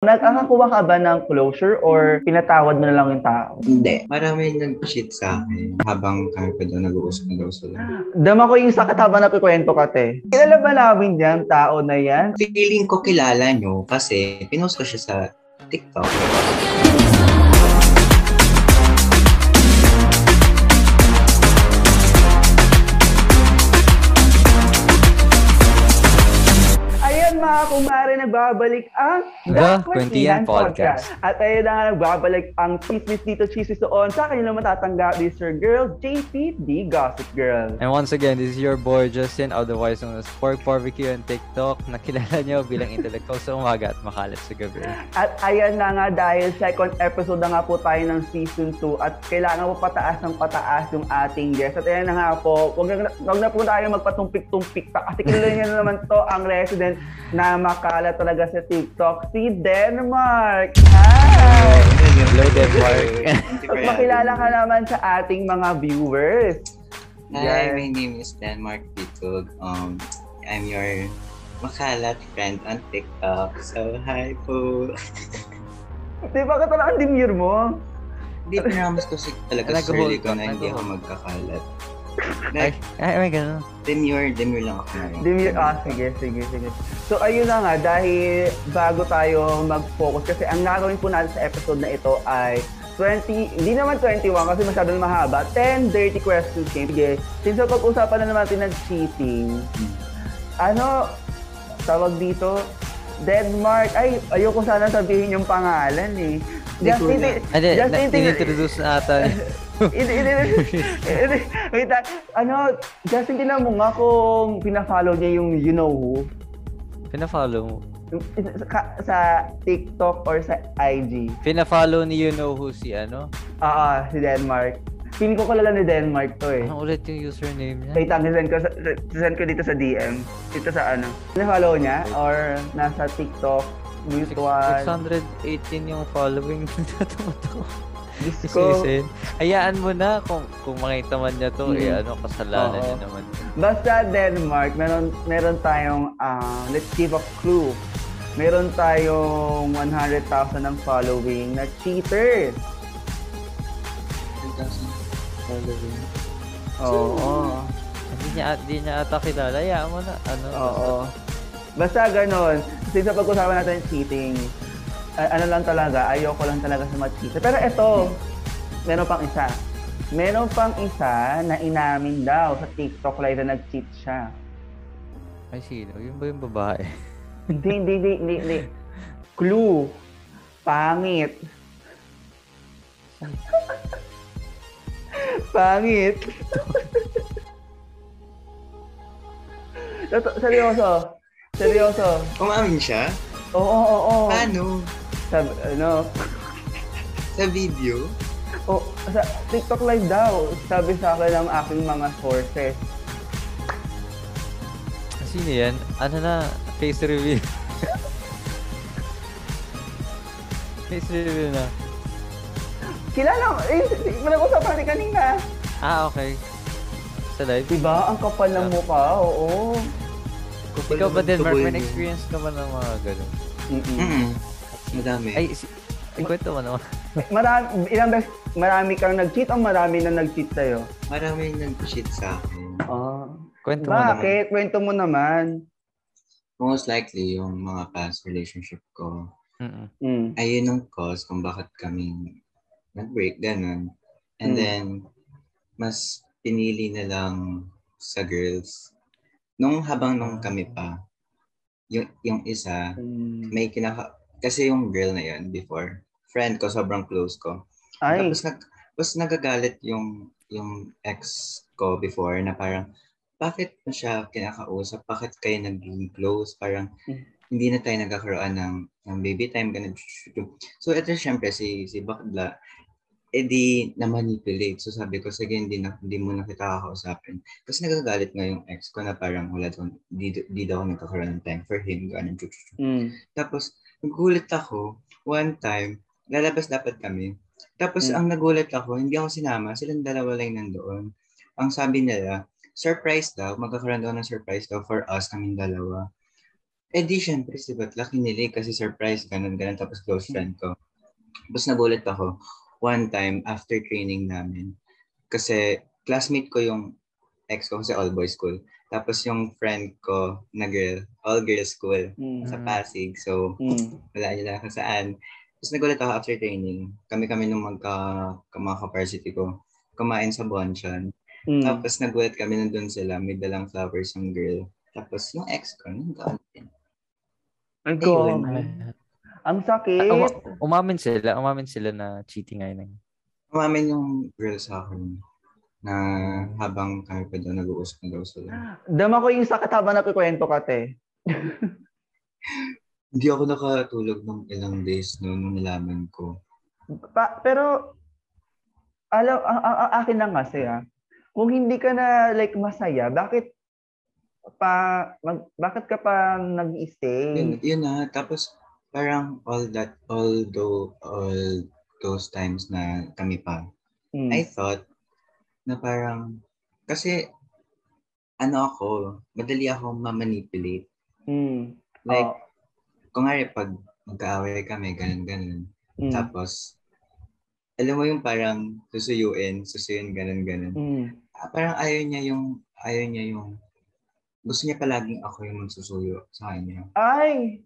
Nagkakakuha ka ba ng closure or pinatawad mo na lang yung tao? Hindi. Marami nag-cheat sa akin habang kami pa daw nag-uusap na daw sila. Dama ko yung sakit habang nakikwento ka, te. Kilala ba namin yan, tao na yan? Feeling ko kilala nyo kasi pinost ko siya sa TikTok. Nagbabalik ang The Quintian Podcast. At ayun na nga, nagbabalik ang chismis dito, chismis doon. Sa kanila matatanggap, is your girl, JP, the Gossip Girl. And once again, this is your boy Justin, otherwise known as Pork Barbecue on TikTok. Nakilala nyo bilang intellectual sa umaga at makalat sa gabi. At ayan na nga dahil second episode na nga po tayo ng season 2 at kailangan po pataas ng pataas yung ating guest. At ayan na nga po, wag na, wag na po tayo magpatumpik-tumpik pa kasi kilala niyo na naman to ang resident na makala talaga sa TikTok, si Denmark. Hi! Hello, Denmark. At makilala ka naman sa ating mga viewers. Hi, my name is Denmark Pitog. Um, I'm your makalat friend on TikTok. So, hi po. Di ba ka talaga ang demure mo? Hindi, promise ko si talaga surely ko ka, na hindi ako nag-hold. Magkakalat. ay, ay, ay, ganun. Demure, demure lang ako ngayon. Demure, ah, sige, sige, sige. So, ayun na nga, dahil bago tayo mag-focus, kasi ang gagawin po natin sa episode na ito ay 20, hindi naman 21 kasi masyadong mahaba, 10 dirty questions game. Sige, since sa pag-usapan na naman natin ng cheating, ano, tawag dito, Denmark, ay, ayoko sana sabihin yung pangalan eh. Di, Justin, na, tin- inintroduce na ata. Hindi, hindi, hindi. Wait, ah, ano, Justin, tinan mo nga kung pina-follow niya yung you know who. Pina-follow mo. Sa, sa TikTok or sa IG. Pina-follow ni you know who si ano? Oo, si Denmark. Feeling ko kalala ni Denmark to eh. Ano ulit yung username niya? Wait, ang send ko, sa- send ko dito sa DM. Dito sa ano. Na-follow niya or nasa TikTok, mutual. 618 yung following nito. Diyos ko. Isisin. Hayaan mo na kung kung makita man niya to, Mm. eh ano, kasalanan Oo. niya naman. Basta Denmark, meron, meron tayong, ah, let's give a clue. Meron tayong 100,000 ng following na cheater. Following. Oo. Hindi niya, hindi niya ata kilala. Hayaan mo na. Ano, Oo. Basta ganon. Kasi sa pag-usapan natin cheating, ano lang talaga, ayoko lang talaga sa cheater. Pero ito, meron pang isa. Meron pang isa na inamin daw sa TikTok live na nag-cheat siya. Ay, sino? Yun ba yung babae? Hindi, hindi, hindi, hindi, hindi. Clue. Pangit. Pangit. Seryoso. Seryoso. Umamin siya? Oo, oo, oo. Paano? Sabi, ano, Sa video? oh, sa TikTok live daw, sabi sa akin ng aking mga sources. Sino yan? Ano na? Face reveal. Face reveal na. Kilala mo, eh, pinag-usapan ni kanina. Ah, okay. Sa live? Diba? Ang kapal ng mukha, oo. Ikaw ba, Denmark, may Tuboy din. experience ka ba ng mga ganun? Mm-mm. Mm-mm. Madami. Ay, si... Ay, kwento mo naman. Marami, ilang beses, marami kang nag-cheat o marami na nag-cheat sa'yo? Maraming nag-cheat sa akin. Ah. Kwento mo naman. Bakit? Kwento mo naman. Most likely, yung mga past relationship ko, Mm-mm. Mm. ayun ang cause kung bakit kami nag-break, ganun. And Mm. then, mas pinili na lang sa girls. Nung habang nung kami pa, yung, yung isa, Mm. may kinaka... Kasi yung girl na yun before, friend ko, sobrang close ko. Ay, Tapos, nag, tapos nagagalit yung, yung ex ko before na parang, bakit mo siya kinakausap? Bakit kayo naging close? Parang, Mm. hindi na tayo nagkakaroon ng, ng baby time. Ganun. So, ito syempre, si, si Bakla, edi na-manipulate. So, sabi ko, sige, hindi, na, hindi mo na kita kakausapin. Kasi nagagalit nga yung ex ko na parang wala daw, di, di daw nagkakaroon ng time for him. Ganun. mm. Tapos, nagulat ako, one time, lalabas dapat kami. Tapos, Mm. ang nagulat ako, hindi ako sinama, silang dalawa lang nandoon. Ang sabi nila, surprise daw, magkakaroon daw ng surprise daw for us, kaming dalawa. Eh di, syempre, si Batla kinilig kasi surprise, ganun, ganun, tapos close friend ko. Tapos nagulat ako, one time after training namin, kasi classmate ko yung ex ko kasi all boys school. Tapos yung friend ko na girl, all girls school Mm. sa. Pasig. So, Mm. wala nila kung saan. Tapos nagulat ako after training. Kami-kami nung magka, ka- mga ka-varsity ko. Kumain sa Bonchon. Mm. Tapos nagulat kami nandun sila. May dalang flowers yung girl. Tapos yung ex ko, nung din. Ay, Ayun. grabe. Ang sakit. Um, umamin sila, umamin sila na cheating ngayon. Umamin yung girl sa akin na habang kami pa doon nag-uusap na daw sila. Dama ko yung sakit habang nakikwento ka, te. Hindi ako nakatulog ng ilang days noon nung nalaman ko. Pa, pero, alam, ang, ang, ang akin lang kasi ah, kung hindi ka na like masaya, bakit pa mag, bakit ka pa nag-stay? Yun, yun na. Tapos parang all that, although all those times na kami pa, Mm. I thought na parang, kasi ano ako, madali ako ma-manipulate. Mm. Like, Oh. kung nga pag magkaaway kami, ganun, ganun. Mm. Tapos, alam mo yung parang susuyuin, susuyuin, ganun, ganun. Mm. Ah, parang ayaw niya yung, ayaw niya yung, gusto niya palaging ako yung magsusuyo sa kanya. Ay!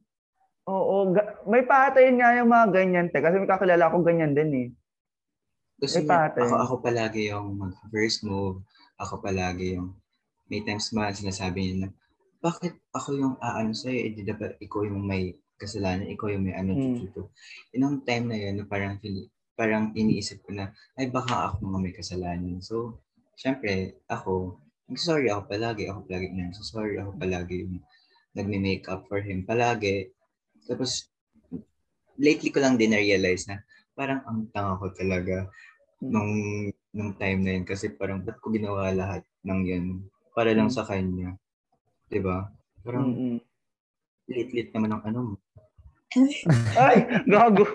Oo, ga- may pattern nga yung mga ganyan, te. Kasi may kakilala ko ganyan din eh. May niya, pattern. ako, ako palagi yung mag-first move, ako palagi yung, may times ma sinasabi niya na, bakit ako yung aano sa'yo, eh di dapat ikaw yung may kasalanan, ikaw yung may ano, Hmm. chuchuto. Yung time na yun, parang, parang iniisip ko na, ay baka ako nga may kasalanan. So, syempre, ako, sorry ako palagi, ako palagi na, sorry ako palagi yung nagme-make up for him palagi. Tapos, lately ko lang din na-realize na parang ang tanga ko talaga Hmm. nung nung time na yun kasi parang ba't ko ginawa lahat ng yun para lang Mm. sa kanya. 'Di ba? Parang Mm-mm. lit-lit naman ng ano mo. Ay, gago.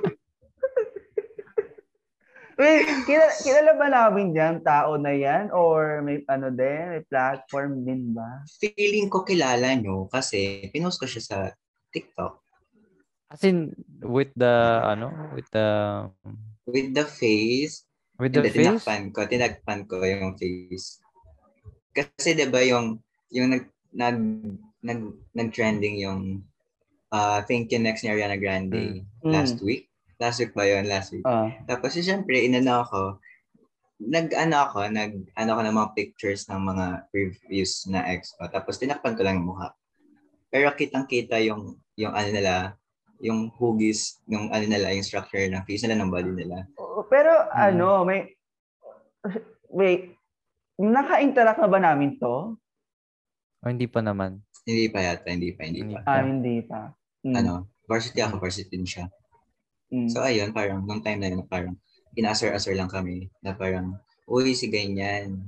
Wait, kilala, kilala ba namin yan, tao na yan? Or may ano din, may platform din ba? Feeling ko kilala nyo kasi pinost ko siya sa TikTok As in, with the, ano, with the, with the face. with the face? tinakpan ko, tinagpan ko yung face. Kasi 'di ba yung yung nag nag nag nag-trending yung uh, Thank You Next ni Ariana Grande Mm. last week. Last week ba yun? Last week. Ah. Tapos eh, syempre, inano ako, nag-ano ako, nag-ano ko ng mga pictures ng mga reviews na ex ko. Tapos tinakpan ko lang yung mukha. Pero kitang-kita yung, yung ano nila, yung hugis, yung ano nila, yung structure ng face nila, ng body nila. Pero Hmm. ano, may... Wait, naka-interact na ba namin to? O hindi pa naman. Hindi pa yata, hindi pa, hindi Hindi pa. pa. Ah, hindi pa. Mm. Ano, varsity ako, varsity din siya. Mm. So ayun, parang nung time na yun, parang inaasar-asar lang kami na parang, uy, si ganyan,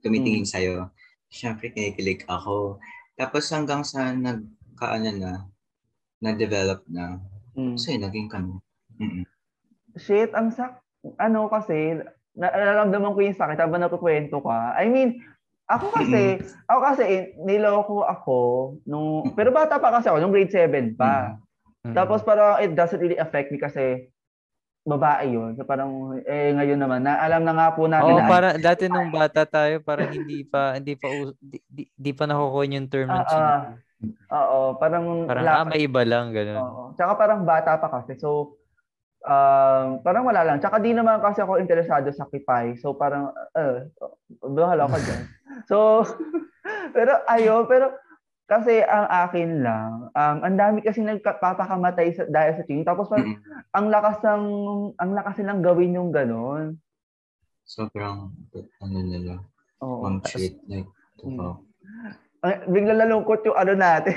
tumitingin sa'yo. Siyempre, kinikilig ako. Tapos hanggang sa nagkaano na, na-develop na, Mm. yun, naging kami. Mm-mm. Shit, ang sak... Ano kasi, na- nararamdaman ko yung sakit habang nagkukwento ka. I mean, ako kasi, ako kasi, niloko ako nung... Pero bata pa kasi ako, nung grade 7 pa. Mm. Tapos parang it doesn't really affect me kasi babae yun. So parang, eh ngayon naman, na, alam na nga po natin Oo, na, para dati nung bata tayo, parang hindi pa hindi pa di, di, di pa nakukuha yung term ng Ah, cheating. Ah. oo, parang, Parang wala- ah, may iba lang ganun. Oo. Tsaka parang bata pa kasi. So, um, parang wala lang. Tsaka di naman kasi ako interesado sa kipay. So, parang, uh, bahala ka dyan. So, pero ayun, pero kasi ang akin lang, um, ang dami kasi nagpapakamatay sa, dahil sa cheating. Tapos parang, Mm-mm. ang lakas ng, ang lakas nilang gawin yung gano'n. Sobrang, ano nila, Oo. mom shit, like, Mm. Bigla nalungkot yung ano natin.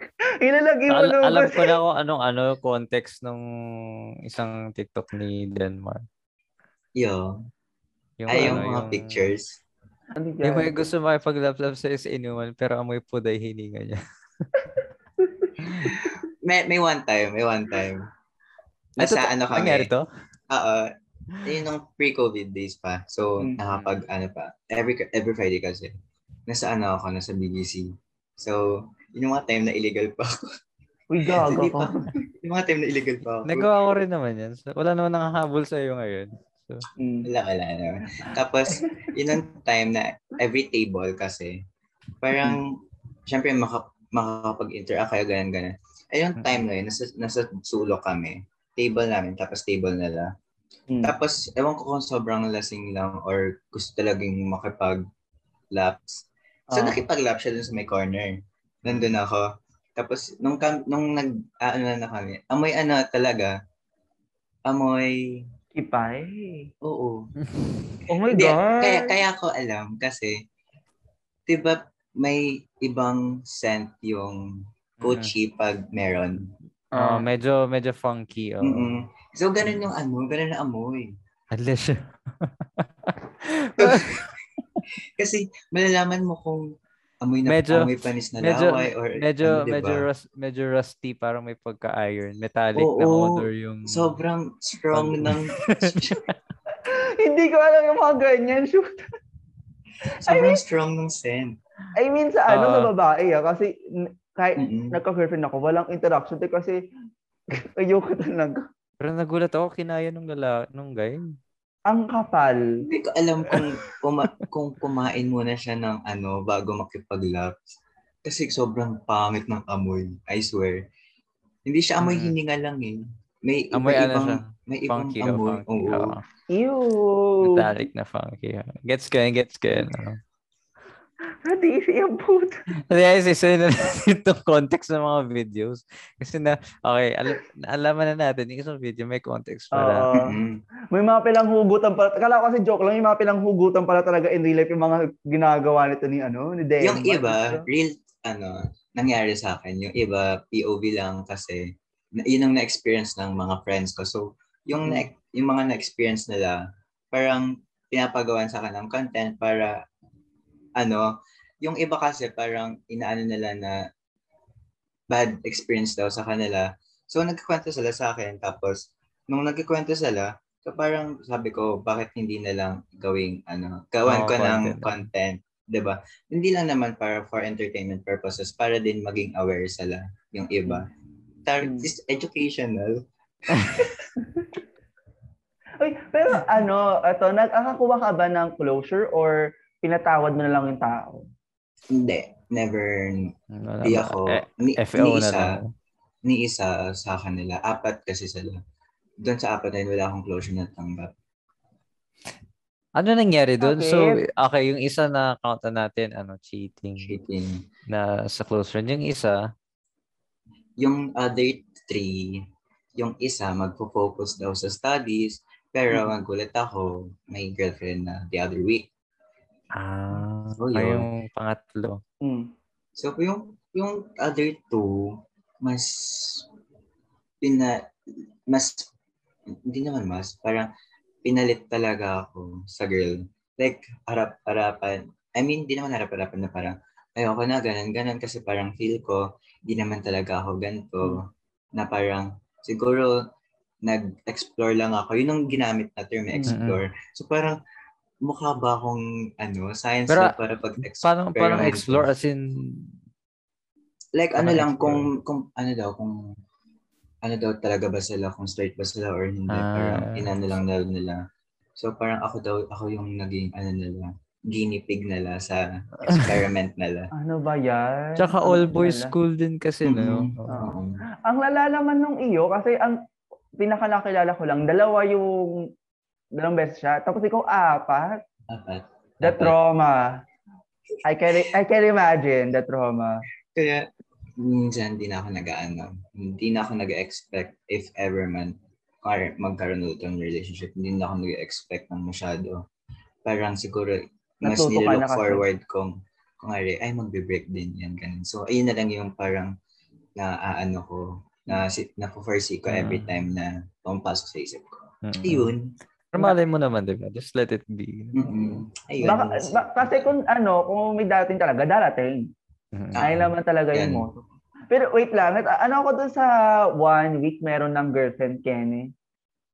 Ilalagay mo Al- alam ko na kung anong ano context nung isang TikTok ni Denmark. Yo, Yung, ay yung ano, mga pictures. Ano Yung may gusto makipag-love-love sa sa inuman pero amoy puday hininga niya. May, may one time, may one time. Nasa totoo- ano kami. Nangyari to? Oo. Yun nung pre-COVID days pa. So, Mm. nakapag, ano pa, every every Friday kasi, nasa ano ako, nasa BBC. So, yun yung mga time na illegal pa ako. Uy, ka. pa. Yung mga time na illegal pa ako. Nagawa ko rin naman yan. So, wala naman nakahabol sa'yo ngayon. Mm. Wala, wala naman. Tapos, yun ang time na every table kasi, parang, syempre, maka, makakapag-interact kayo, ganun, ganun. Ay, yung time na yun, nasa, nasa sulok kami. Table namin, tapos table nila. Mm. Tapos, ewan ko kung sobrang lasing lang or gusto talagang makipag-laps. So, Ah. nakipag-lap siya dun sa may corner. Nandun ako. Tapos, nung, kam- nung nag, ah, ano na kami, amoy ano talaga, amoy, Kipay. oo, Oh my God. kaya, kaya ko alam kasi, di ba may ibang scent yung Gucci pag meron. Oh, Ah. medyo medyo funky. Oh. Mm-mm. So, ganun yung ano, ganun na amoy. Unless siya. Kasi malalaman mo kung amoy na Medyo- amoy panis na medyo- laway or medyo ano, di medyo ba? rus, medyo rusty parang may pagka-iron, metallic na Oo. odor yung Sobrang strong ng Hindi ko alam yung mga ganyan. Shoot. sobrang strong ng scent. I mean, sa ano, Ah. sa babae, ah, kasi kahit Mm-mm. nagka-girlfriend ako, walang interaction. Eh, kasi ayoko talaga. Pero nagulat ako kinaya nung lala nung guy. Ang kapal. Hindi ko alam kung kuma- kung kumain muna siya ng ano bago makipag-laps. Kasi sobrang pangit ng amoy. I swear. Hindi siya amoy Mm. hininga lang eh. May Amoy iba- ano ibang, siya? may ibang Funky amoy. funky. Oo. Oo. Ew. Metallic na funky. Gets ko yan, gets ko yan. ano. Pati yung puto. Guys, isa na itong context ng mga videos. Kasi na, okay, alam, alaman na natin, yung isang video may context para. Oo. Mm. May mga pinanghugutan pala. Kala ko kasi joke lang, yung mga pinanghugutan pala talaga in real life yung mga ginagawa nito ni ano, ni Dem. Yung iba, real, ano, nangyari sa akin. Yung iba, POV lang kasi na- yun ang na-experience ng mga friends ko. So, yung, na, yung mga na-experience nila, parang pinapagawan sa akin ng content para, ano, yung iba kasi parang inaano nila na bad experience daw sa kanila. So, nagkikwento sila sa akin. Tapos, nung nagkikwento sila, so parang sabi ko, bakit hindi na lang gawing, ano, gawan Oo, ko ng content. content. 'di ba? Hindi lang naman para for entertainment purposes, para din maging aware sila yung iba. Tar- Mm. is educational. Uy, pero ano, ito, nagkakakuha ka ba ng closure or pinatawad mo na lang yung tao? Hindi, never Ano di naman, ako eh, ni, FO ni na isa, lang. ni isa sa kanila. Apat kasi sila. Doon sa apat na yun, wala akong closure na tanggap. Ano nangyari doon? So, Bakit? okay, yung isa na count na natin, ano, cheating Cheating. na sa close friend. Yung isa, Yung other three, yung isa magpo-focus daw sa studies, pero Mm. magulat ako, may girlfriend na the other week. Ah, Oh, ay, yun. yung pangatlo. Mm. So, yung, yung other two, mas, pina, mas, hindi naman mas, parang, pinalit talaga ako sa girl. Like, harap-harapan. I mean, di naman harap-harapan na parang, ayoko na, ganun-ganun, kasi parang feel ko, di naman talaga ako ganito, na parang, siguro, nag-explore lang ako. Yun ang ginamit na term, explore. So, parang, mukha ba akong, ano, science Pero, lab para pag-explore? Paano, paano explore as in, Like ano lang explore. kung kung ano daw kung ano daw talaga ba sila kung straight ba sila or hindi Ah. parang inano lang daw nila. So parang ako daw ako yung naging ano nila guinea pig nila sa experiment nila. Ano ba yan? tsaka Ang all boys lala. school din kasi, no? Mhm. Oo. Ang lala naman nung iyo, kasi ang pinaka nakilala ko lang, dalawa yung, dalawang beses siya. Tapos ikaw apat. Apat. The Apat. trauma. I can, I can imagine the trauma. Kaya minsan hindi na ako nag-ano, hindi na ako nag-expect if ever man or magkaroon ulit ng relationship, hindi na ako nag-expect ng masyado. Parang siguro mas Natuto nililook kasi. forward kong kung ay, ay magbe-break din yan, ganun. So, ayun na lang yung parang na ano ko, na, na foresee ko every Mm. time na pumapasok sa isip ko. Mm-mm. Ayun. Pero malay mo naman, di ba? Just let it be. Mm-mm. Ayun. Baka, ba- kasi kung ano, kung may dating talaga, darating. Mm-mm. Ah. Ay naman talaga yung motto. Pero wait lang, at- ano ako dun sa one week meron ng girlfriend, Kenny?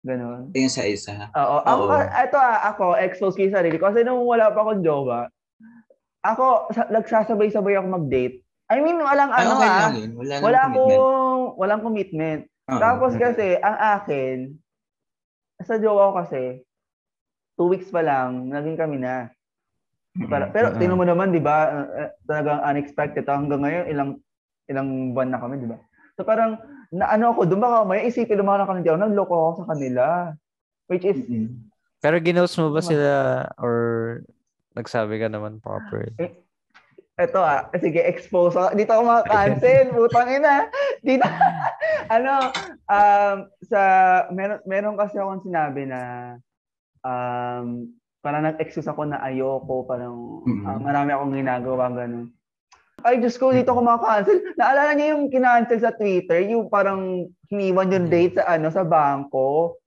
Ganon. Ayun sa isa. Oo. Ako, ito ah, ako, expose ko yung sarili ko. Kasi nung wala pa akong jowa, ako, sa, nagsasabay-sabay ako mag-date. I mean, walang Ay, ano okay ah. Wala, Wala namang commitment. akong walang commitment. Oo. Tapos kasi, ang akin, sa jowa ko kasi, two weeks pa lang, naging kami na. Para, pero Mm-mm. tingnan mo naman, di ba, uh, uh, talagang unexpected. Hanggang ngayon, ilang ilang buwan na kami, di ba? So parang, na ano ako, doon baka may isipin naman ako hindi ako, nagloko ako sa kanila. Which is, Mm-mm. Pero ginost mo ba sila or nagsabi ka naman proper? Eto ah, sige, expose ako. Dito ako maka-cancel, putang ina. Dito, ano, um, sa, meron, meron kasi akong sinabi na, um, parang nag-excuse ako na ayoko, parang Mhm. ah, marami akong ginagawa, ganun. Ay, Diyos ko, dito ako maka-cancel. Naalala niyo yung kinancel sa Twitter, yung parang hiniwan yung date sa ano sa bangko.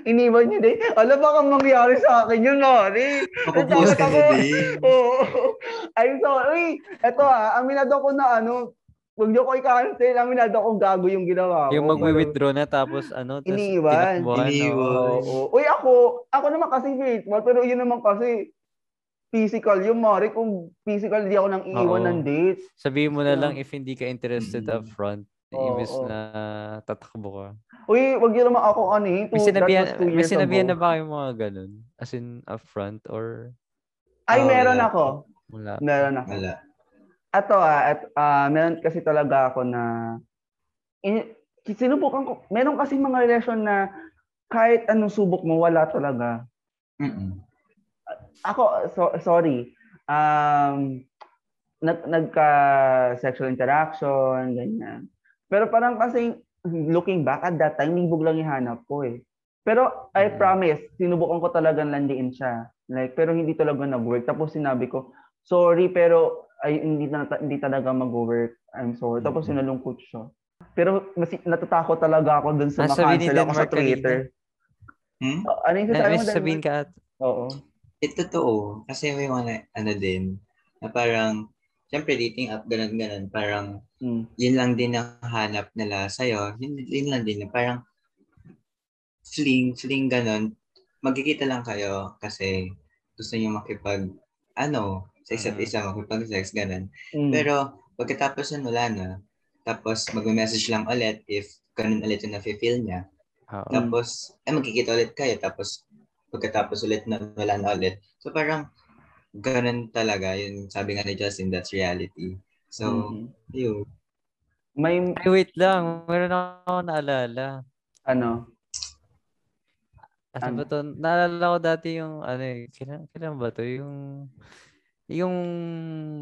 Iniwan yung date. Alam baka mangyari sa akin yun, Nari. Mapupost ka Ako- din. Oo. I'm sorry. Ito ah, aminado ko na ano, huwag niyo ko i-cancel. Aminado ko gago yung ginawa ko. Yung magwi-withdraw na tapos ano, tas Iniiwan. tinakbuhan, Iniiwan. oo. Oo. Uy, ako, ako naman kasi virtual, pero yun naman kasi physical yung Mari. Kung physical, hindi ako nang iiwan Oo. ng date. Sabihin mo na lang if hindi ka interested Mm. up front. Oo, Ibis oo. na tatakbo ka. Uy, wag niyo naman ako ano eh. May sinabihan, may sinabihan na ba kayong mga ganun? As in upfront or Ay, Oh, meron wala. ako. wala? Meron ako. Wala. Ato ah, at ah, meron kasi talaga ako na in, sinubukan ko. Meron kasi mga relasyon na kahit anong subok mo, wala talaga. Mm-mm. Ako, so, sorry. Um, nag, nagka sexual interaction, ganyan. Pero parang kasi looking back at that time, libog lang ihanap ko eh. Pero I Mm. promise, sinubukan ko talagang landiin siya. Like, pero hindi talaga nag-work. Tapos sinabi ko, sorry, pero ay hindi na hindi talaga mag-work. I'm sorry. Tapos Mhm. sinalungkot siya. Pero mas natatakot talaga ako dun sa Ah, makancel ako sa. Twitter. Hmm? Oh, ano yung Na, sasabi mo, Denmark? ka at Oo. Eh, totoo. Kasi may mga, ano din, na parang, syempre dating app, ganun-ganun, parang, Mm. yun lang din ang hanap nila sa'yo. Yun, yun lang din, parang, fling, fling ganun, magkikita lang kayo kasi gusto niyo makipag, ano, sa isa't Mhm. isa, makipag-sex, ganun. Mm. Pero, pagkatapos nun, wala na. Tapos, mag-message lang ulit if ganun ulit yung nafe-feel niya. Oo. Tapos, eh, magkikita ulit kayo. Tapos, pagkatapos ulit na wala na ulit. So, parang, ganun talaga. Yun, sabi nga ni Justin, that's reality. So, Mhm. yun. may Ay, wait lang. Meron ako naalala. ano, Ano Ano? ba to? Naalala ko dati yung, ano eh, kailan, kailan ba to? Yung, yung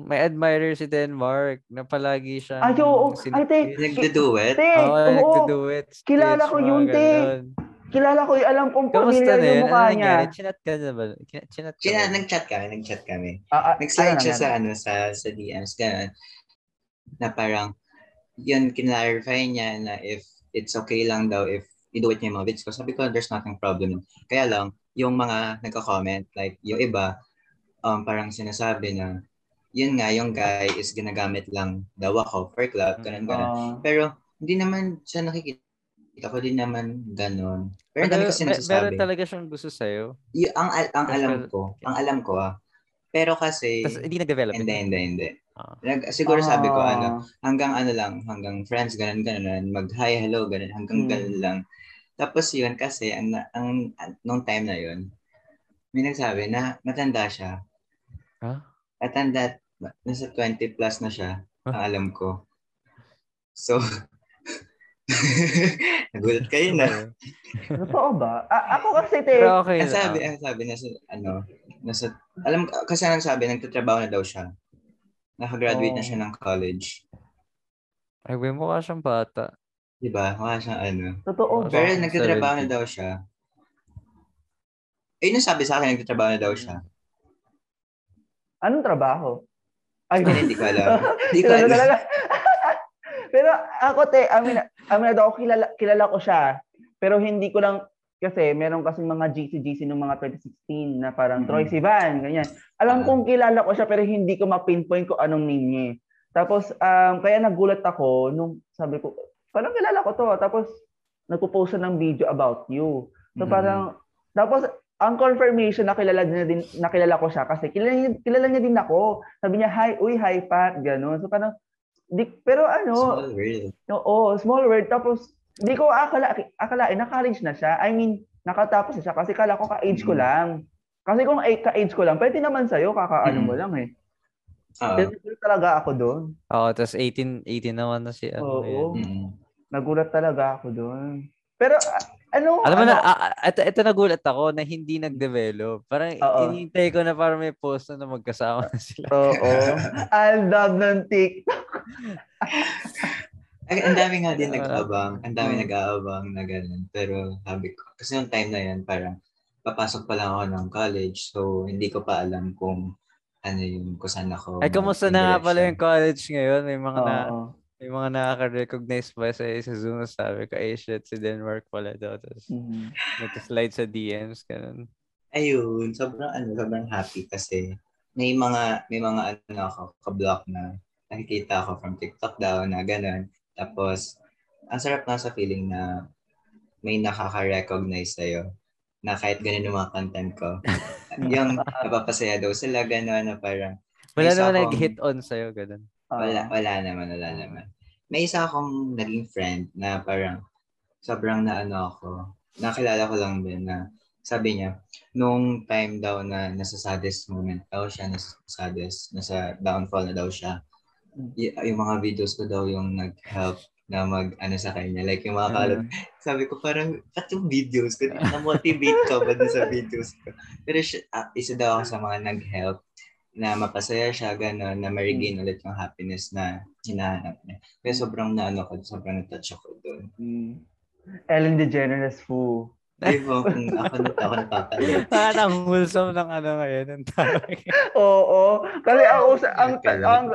may admirer si Denmark na palagi siyang Ay, oo. Ay, te, sinipit. Nagdo-duet? te, Oo, nagdo-do it. Kilala ko yun, te. ganun. Kilala ko, yung alam kong Kamusta familiar na yung yun? mukha Ano niya. nangyari? Chinat ka na ba? Chinat ka ba? nag-chat kami, nag-chat kami. Ah, ah, Nag-slide siya sa, ano, sa, sa DMs, ganun. Na parang, yun, kinlarify niya na if it's okay lang daw if i-do it niya yung mga bits ko. Sabi ko, there's nothing problem. Kaya lang, yung mga nagko-comment, like, yung iba, um, parang sinasabi na, yun nga, yung guy is ginagamit lang daw ako for club, ganun, ganun. Ah, Pero, hindi naman siya nakikita ko din naman ganun. Pero ang dami kasi me- meron talaga siyang gusto sa'yo. Y- ang, al- ang alam Pero- ko, ang alam ko ah. Pero kasi, Tapos hindi nag-develop. hindi, hindi, hindi. Ah. Nag, siguro sabi ko, ah, ano, hanggang ano lang, hanggang friends, ganun, ganun, mag-hi, hello, ganun, hanggang Hmm. ganun lang. Tapos yun, kasi, ang, ang, ang, nung time na yun, may nagsabi na matanda siya. Ha? Matanda, nasa 20 plus na siya, ang Huh? alam ko. So, nagulat kayo na. Totoo ba? Ah, ako kasi, te, Pero okay Ang sabi, ang sabi, nasa, ano, nasa, alam, kasi ang sabi, nagtatrabaho na daw siya. Nakagraduate na Oh. siya ng college. Ay, may mukha siyang bata. Di ba? Mukha siyang ano. totoo ba? Pero Bakit nagtatrabaho na 70? daw siya. Eh, nung sabi sa akin, nagtatrabaho na daw siya. Anong trabaho? Ay, Hindi, ko alam. Hindi ko alam. Pero ako, te, amin, amin ako, kilala, kilala ko siya. Pero hindi ko lang, kasi meron kasi mga GC-GC mga 2016 na parang Mhm. Troy Sivan, ganyan. Alam Ah. kong kilala ko siya pero hindi ko ma-pinpoint ko anong name niya. eh. Tapos, um, kaya nagulat ako nung sabi ko, parang kilala ko to. Tapos, nagpo-post siya ng video about you. So Mhm. parang, tapos, ang confirmation na kilala niya din, nakilala ko siya kasi kilala niya, kilala niya din ako. Sabi niya, hi, uy, hi, Pat, gano'n. So parang, di, pero ano, Small world. oo, small world. Tapos, di ko akala, akalain na college na siya. I mean, nakatapos na siya kasi kala ko ka-age ko Mm. lang. Kasi kung ay- ka-age ko lang, pwede naman sa'yo, kakaano Mm. mo lang eh. Pero nagulat talaga ako doon. Oo, tapos 18, 18 naman na si ano. Oo. Mm. Nagulat talaga ako doon. Pero, a- ano, Alam mo ano, na, ah, ito, ito nagulat ako na hindi nag-develop. Parang Oo. hinihintay ko na parang may post na, na magkasama na sila. Oo. Ang love ng TikTok. Ang dami nga din Ah. nag-aabang. Ang dami Mm. nag-aabang na ganun. Pero sabi ko, kasi yung time na yan, parang papasok pa lang ako ng college. So, hindi ko pa alam kung ano yung kung saan ako. Ay, kamusta na nga pala yung college ngayon? May mga na, Oo. May mga nakaka-recognize ba sa sa Zoom sabi ko, ay shit, si Denmark pala daw. Tapos Mhm. nag-slide sa DMs, ganun. Ayun, sobrang ano, sobrang happy kasi may mga may mga ano ako ka-block na nakikita ako from TikTok daw na ganun. Tapos ang sarap na sa feeling na may nakaka-recognize sa'yo na kahit ganun yung mga content ko. yung napapasaya daw sila gano'n na parang Wala naman nag-hit on sa'yo, ganun. Wala, wala naman, wala naman. May isa akong naging friend na parang sobrang na ano ako, nakilala ko lang din na sabi niya, nung time daw na nasa saddest moment daw siya, nasa saddest, nasa downfall na daw siya, y- yung mga videos ko daw yung nag-help na mag ano sa kanya like yung mga kalab Ah. sabi ko parang ba't yung videos ko? Na-motivate ka ba sa videos ko? Pero siya, ah, isa daw ako sa mga nag-help na mapasaya siya, gano'n, na ma-regain ulit yung happiness na hinahanap niya. Kaya sobrang naano ko, sobrang na-touch ako doon. Mm. Ellen DeGeneres Fu. Di ba, kung ako, ako napapalit. Ah, ang wholesome ng ano ngayon. Oo. Kasi ang, ang, ang,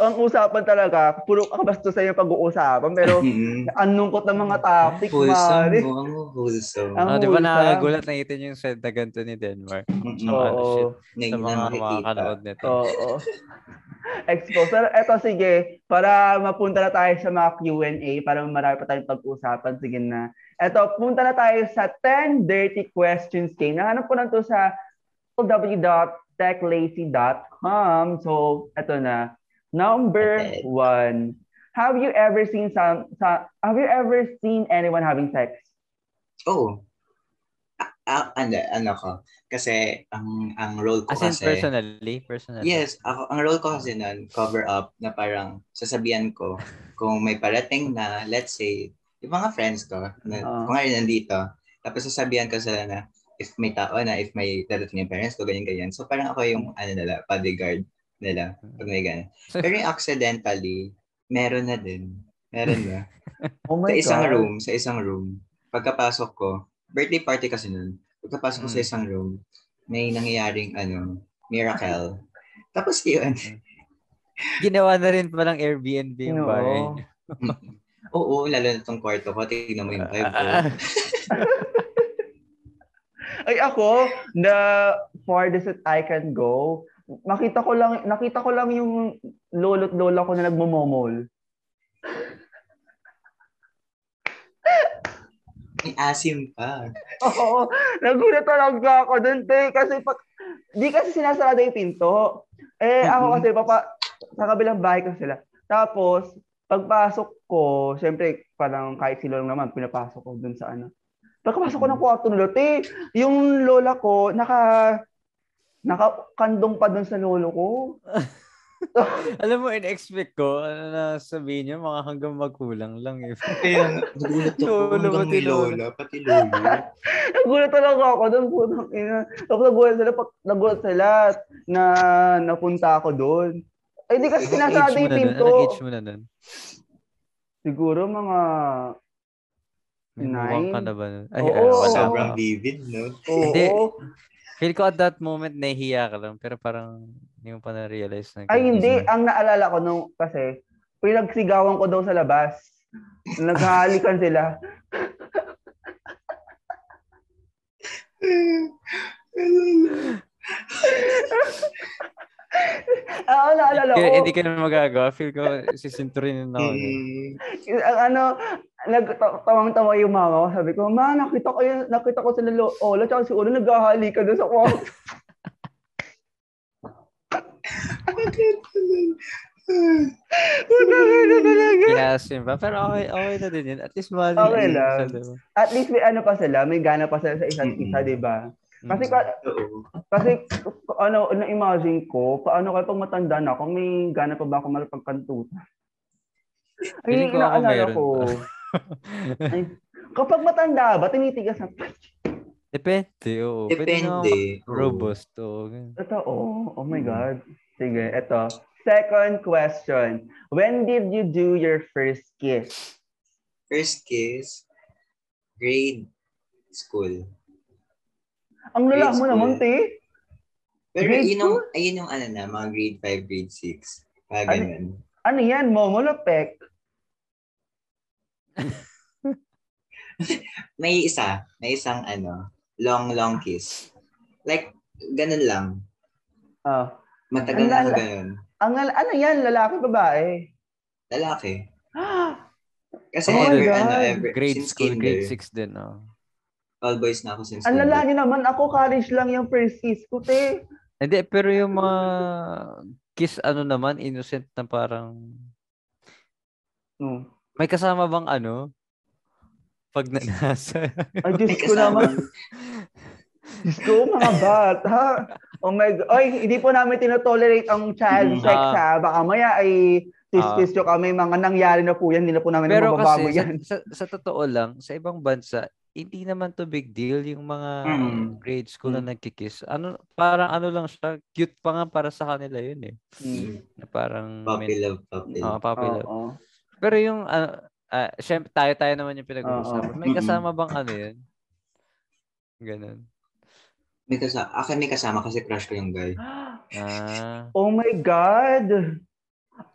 ang usapan talaga, puro kabastusan yung pag-uusapan. Pero Mm-mm. ang lungkot ng mga topic, Mari. mo, ang wholesome. Ang Ah, di ba nakakagulat na ito yung set na ganito ni Denmark Mm-mm. Oo. ano, shit. Sa Ngayon na mga makakanood nito. Oo. Expose. Pero eto, sige, para mapunta na tayo sa mga Q&A, para marami pa tayong pag-usapan, sige na. Eto, punta na tayo sa 10 Dirty Questions game. Nahanap ko lang to sa www.techlazy.com. So, eto na. Number Okay. one. Have you ever seen some, some have you ever seen anyone having sex? Oo. Ah, ah, ano, ano ko. Kasi, ang, ang role ko As kasi... personally? Personally? Yes, ako, ang role ko kasi nun, cover up na parang sasabihan ko kung may parating na, let's say, yung mga friends ko, na, Ah. kung nga rin nandito, tapos sasabihan ko sila na, if may tao na, if may darating yung parents ko, ganyan, ganyan. So parang ako yung, ano nila, bodyguard nila, pag may ganyan. Pero yung accidentally, meron na din. Meron na. Oh sa my isang God. room, sa isang room, pagkapasok ko, birthday party kasi nun, pagkapasok ko sa Mm. isang room, may nangyayaring, ano, miracle. Tapos yun, Ginawa na rin palang Airbnb yung Oo. bahay. Oo, lalo na tong kwarto ko. Tignan mo yung vibe ko. Ah, Ay ako, the farthest that I can go, nakita ko lang nakita ko lang yung lolo't lola ko na nagmomomol. May asim pa. Oo, nagulat talaga ako dun, te. Kasi pag, di kasi sinasarado yung pinto. Eh, ako Mhm. kasi, papa, sa kabilang bahay ko sila. Tapos, pagpasok ko, syempre, parang kahit sila lang naman, pinapasok ko dun sa ano. Pagkapasok ko ng kwarto nila, te, yung lola ko, naka, nakakandong pa dun sa lolo ko. Alam mo, in-expect ko, ano na sabihin niyo, mga hanggang magkulang lang eh. Kaya nagulat ako Lolo, hanggang lolo. lola, pati lolo. Nagulat talaga ako doon, putang ina. Tapos nagulat sila, pag nagulat sila na napunta ako doon. Eh, di kasi mo yung na nun? pinto. Anong age mo na nun? Siguro mga, Nine? mukhang ka na ba? Ay, Oo, wala Sobrang vivid, no? oo. Hindi. Feel ko at that moment, nahihiya ka lang. Pero parang hindi mo pa na-realize na. Ay, hindi. Ang naalala ko nung, kasi, pinagsigawan ko daw sa labas. Naghahalikan sila. Oo, naalala ko. Hindi ka na magagawa. Feel ko, sisinturin na ako. eh. Ang ano, nagtawang-tawa yung mama ko. Sabi ko, ma, nakita ko yung, nakita ko sila lo- Ola tsaka si Ulo naghahalikan doon sa kwarto. Talaga. Kihasin pa. Pero okay, okay na din yun. At least mahal Okay lang. At least may ano pa sila, may gana pa sila sa isa't isa, di ba? Kasi, Mm. ka- Oo. kasi ano, na-imagine ko, paano kaya pag matanda na ako, may gana pa ba ako malapagkantuta? Ay, ko meron ko. Ay, kapag matanda ba, tinitigas na, Depende, oo. Naman Depende. Oo. Robust, oo. ganun. totoo, oh my Mm. God. Sige, eto. Second question. When did you do your first kiss? First kiss, grade school. Ang lala Grade mo school. naman, te. Pero Grade yun yung, ayun yung ano na, mga grade 5, grade 6. Mga Ano- ganun. Ano yan, Momolopek? May isa, may isang ano, long, long kiss. Like, ganun lang. Ah. Matagal Ang na ganun. Ang, ano yan, lalaki, babae? Lalaki. Kasi Oh ever, ano, ever, Grade since school, kinder, grade 6 din, oh. All boys na ako since Ang lalaki naman, ako college lang yung first kiss ko, te. Hindi, pero yung mga kiss, ano naman, innocent na parang, Hmm. may kasama bang ano? Pag nanasa. Ay, Diyos ko naman. Diyos ko, mga bata. Oh my God. Ay, hindi po namin tinotolerate ang child Mhm. sex, Ah. ha. Baka maya ay twist-twist yung kami. Mga nangyari na po yan. Hindi na po namin pero mababago kasi, sa, yan. sa, sa totoo lang, sa ibang bansa, hindi naman to big deal yung mga Mm. grade school Mm. na nagkikiss. Ano, parang ano lang siya, cute pa nga para sa kanila yun eh. Na parang, Puppy love, puppy Oo, love. puppy love. Oo. Pero yung, ano, ah, syempre, tayo-tayo naman yung pinag-uusapan. May Mm-mm. kasama bang ano yun? Ganun. May kasama, akin may kasama kasi crush ko yung guy. Ah. Oh my God!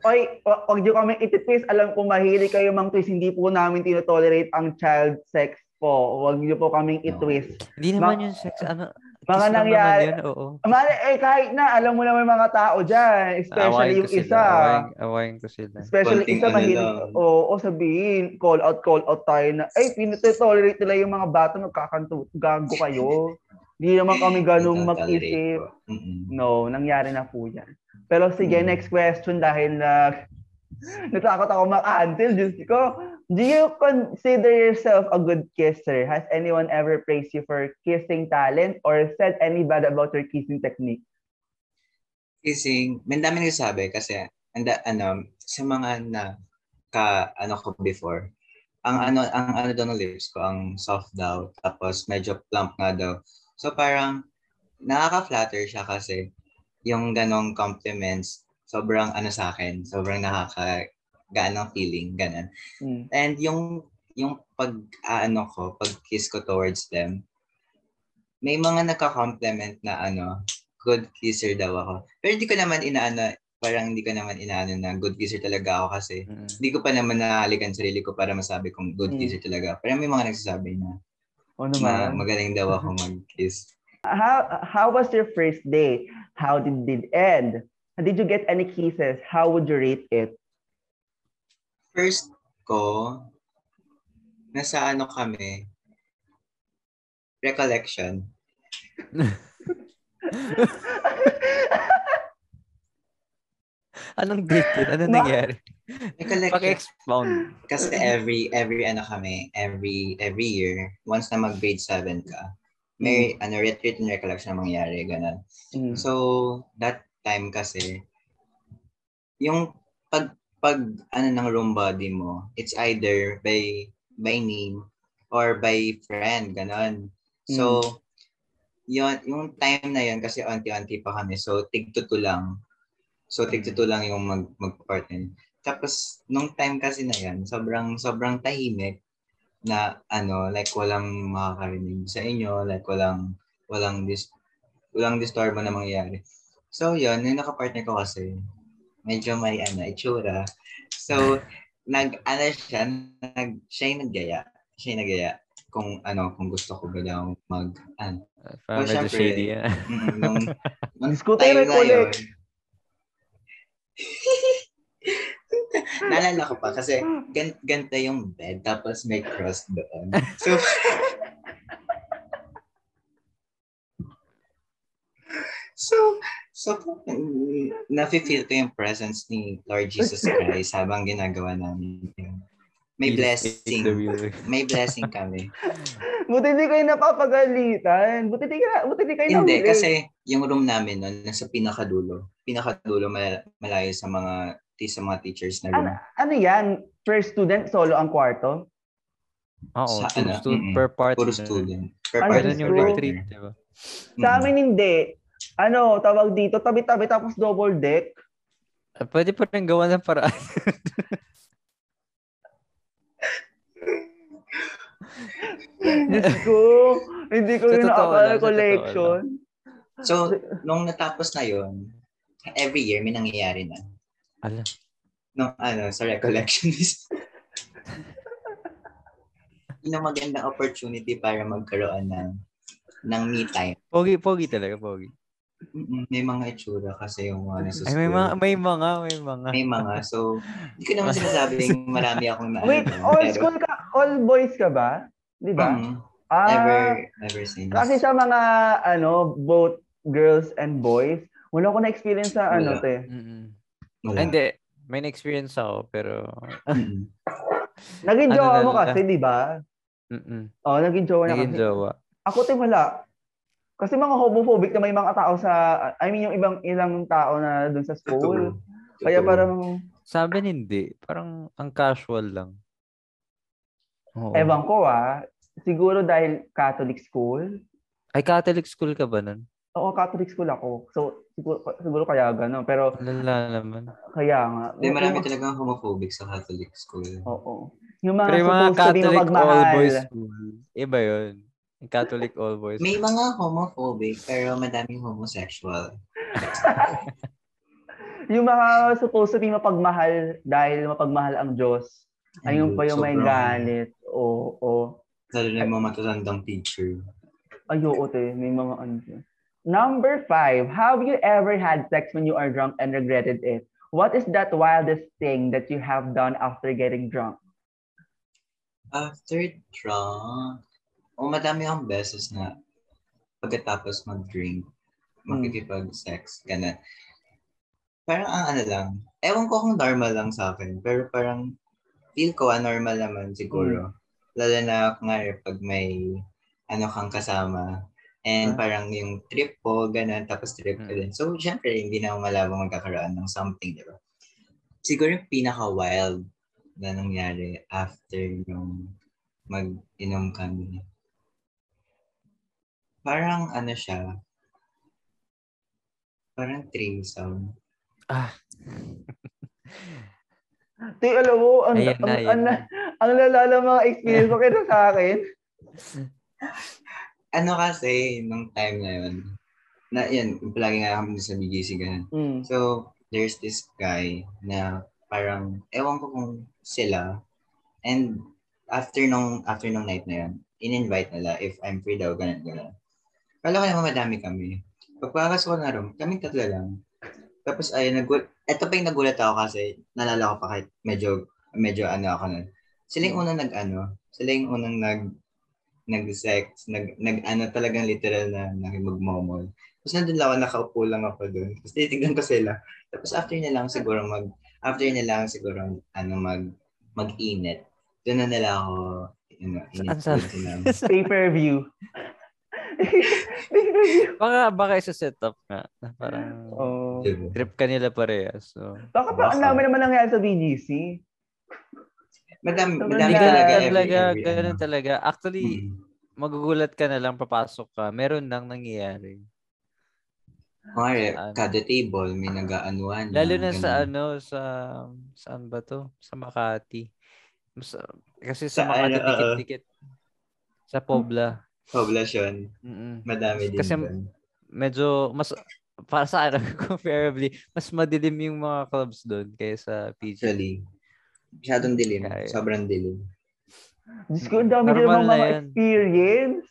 Oy, wa- wag niyo kami ititwist. Alam ko mahilig kayo mang twist. Hindi po namin tinotolerate ang child sex po. Wag niyo po kaming itwist. Hindi Ma- naman yung sex, ano, Mga nangyari. naman yun, oo. Mali, eh, kahit na, alam mo naman yung mga tao dyan. Especially Awayin yung isa. Awayin, awayin ko sila. Especially Konting isa ano mahilig. Oo, oh, sabihin, call out, call out tayo na, ay, pinitolerate nila yung mga bata, magkakanto, gago kayo. Hindi naman kami ganun mag-isip. No, nangyari na po yan. Pero sige, Mm. next question dahil na natakot ako mag-answer. Diyos ko, do you consider yourself a good kisser? Has anyone ever praised you for kissing talent or said any bad about your kissing technique? Kissing, may dami nagsasabi kasi anda, ano, sa mga na ka ano ko before, ang ano ang ano daw ng lips ko, ang soft daw, tapos medyo plump nga daw. So parang nakaka-flatter siya kasi yung ganong compliments sobrang ano sa akin, sobrang nakaka gaan ng feeling, ganun. Mm. And yung yung pag ano ko, pag kiss ko towards them, may mga nagka-compliment na ano, good kisser daw ako. Pero hindi ko naman inaano, parang hindi ko naman inaano na good kisser talaga ako kasi Mm. hindi ko pa naman nahalikan sarili ko para masabi kong good Mm. kisser talaga. Pero may mga nagsasabi na, O na naman. magaling daw ako mag-kiss. How, how was your first day? How did it end? Did you get any kisses? How would you rate it? First ko, nasa ano kami, recollection. Anong date yun? Anong Ma- nangyari? Recollection. Paki-expound. Kasi every every ano kami, every every year, once na mag grade 7 ka, may ano retreat and recollection na mangyayari ganun. Mm. So that time kasi yung pag pag ano ng room body mo, it's either by by name or by friend ganun. So yun, yung time na yun kasi onti-onti pa kami. So tig tuto lang. So tig tuto lang yung mag mag-partner. Tapos nung time kasi na yan, sobrang sobrang tahimik na ano, like walang makakarinig sa inyo, like walang walang dis walang disturbo na mangyayari. So yun, yung nakapartner ko kasi medyo may ano, itsura. So nag ano siya, nag siya yung naggaya. Siya yung naggaya kung ano, kung gusto ko ba daw mag ano, Parang Oh, medyo syempre. shady yan. mm, nung, nung time na yun. Naalala ko pa kasi gan ganito yung bed tapos may cross doon. So So, So, nafe-feel ko yung presence ni Lord Jesus Christ habang ginagawa namin yun. May blessing. May blessing kami. Buti hindi kayo napapagalitan. Buti hindi, ka, buti hindi kayo Hindi, nahuli. kasi yung room namin nun, nasa pinakadulo. Pinakadulo, mal- malayo sa mga sa mga teachers na room. Ano, ano yan? Per student, solo ang kwarto? Oo, Sa ano, stu- per party. Puro na. student. Per Ay, party Ganun yung retreat, di ba? Sa amin hindi. Ano, tawag dito, tabi-tabi tapos double deck. Ah, Pwede pa rin gawa ng paraan. Diyos ko, hindi ko lang, sa totoo nakaka-collection. So, nung natapos na yon every year may nangyayari na. Ala. Nung ano, sa recollection is yun ang magandang opportunity para magkaroon ng ng me time. Pogi, pogi talaga, pogi. May mga itsura kasi yung mga nasa Ay, may mga, may mga, may mga. May mga. So, hindi ko naman sinasabing marami akong na. Wait, ano, all pero- school ka, all boys ka ba? Di ba? Mm, Ah, never, never seen. kasi sa mga, ano, both girls and boys, wala ko na-experience sa ano, te. Wala. Ah, Hindi, may na-experience ako, pero... Naging Ano jowa mo na- kasi, di ba? Mm-mm. Oo, naging jowa na Naging kasi. jowa. Ako, te, wala. Kasi mga homophobic na may mga tao sa, I mean, yung ibang ilang tao na dun sa school. Totoo. Kaya Totoo. parang, Sa amin, hindi. Parang ang casual lang. Oo. ewan ko ah, siguro dahil Catholic school. Ay, Catholic school ka ba nun? Oo, Catholic school ako. So, siguro, siguro kaya gano'n. Pero, Lala naman. kaya nga. Hindi, marami Yung- talagang homophobic sa Catholic school. Oo. Yung mga Pero yung mga supposed to be Catholic mapagmahal. all-boys school, iba yun. Catholic all-boys. May mga homophobic pero madaming homosexual. Yung mga supposed to be mapagmahal dahil mapagmahal ang Diyos. Ayun pa yung may Sobrang- galit. Oo, oo. Lalo na yung mga matatandang teacher. Ay, oo, te. May mga ano. Number five, have you ever had sex when you are drunk and regretted it? What is that wildest thing that you have done after getting drunk? After drunk, o madami akong beses na pagkatapos mag-drink, makikipag-sex ka na. Parang ang ano lang, ewan ko kung normal lang sa akin, pero parang feel ko ah, normal naman siguro. Lalo na kunwari pag may ano kang kasama, and Ah. parang yung trip po, ganun, tapos trip ka Mm. din. So, syempre, hindi na malabang magkakaroon ng something, di ba? Siguro yung pinaka-wild na nangyari after yung mag-inom kami. Parang ano siya, parang threesome. Ah. Te, alam mo, ang, Ayan na, ang, ayan ang, na. ang lalala mga experience mo kaya sa akin. Ano kasi, nung time na yun, na yan, palagi nga kami sa BGC ganun. Mm. So, there's this guy na parang, ewan ko kung sila, and after nung, after nung night na yun, in-invite nila if I'm free daw, ganun, ganun. Kala ko naman madami kami. Pagpakas ko na room, kami tatlo lang. Tapos ayun, nagul eto pa yung nagulat ako kasi nalala ko pa kahit medyo, medyo ano ako nun. Sila yung unang nag ano, sila yung unang nag, nag-sex, nag, nag ano talagang literal na nakimagmomol. Tapos nandun lang ako, nakaupo lang ako doon. Tapos titignan ko sila. Tapos after na lang siguro mag, after na lang siguro ano mag, mag-init. Doon na nila ako, you know, init. Pay-per-view. Pay-per-view. Baka, baka isa set up nga. Parang Oh. Trip ka nila parehas. So. Baka pa, ang dami naman nangyari sa BGC. Madami, Sobrang madami talaga. every- talaga, every ganun ano. talaga. Actually, Mm. magugulat ka na lang, papasok ka. Meron nang nangyayari. Kunwari, Ano? kada table, may nag-aanuan. Lalo na sa ano, sa, saan ba to? Sa Makati. Mas, kasi sa, Sa Makati, ano, dikit-dikit. Sa Pobla. Poblasyon. Mm-mm. Madami din Kasi- doon. Medyo, mas, para sa akin, comparably, mas madilim yung mga clubs doon kaysa PG. Actually, masyadong dilim. Kaya- Sobrang dilim. Diyos ko, ang dami din Normal mga, na mga experience.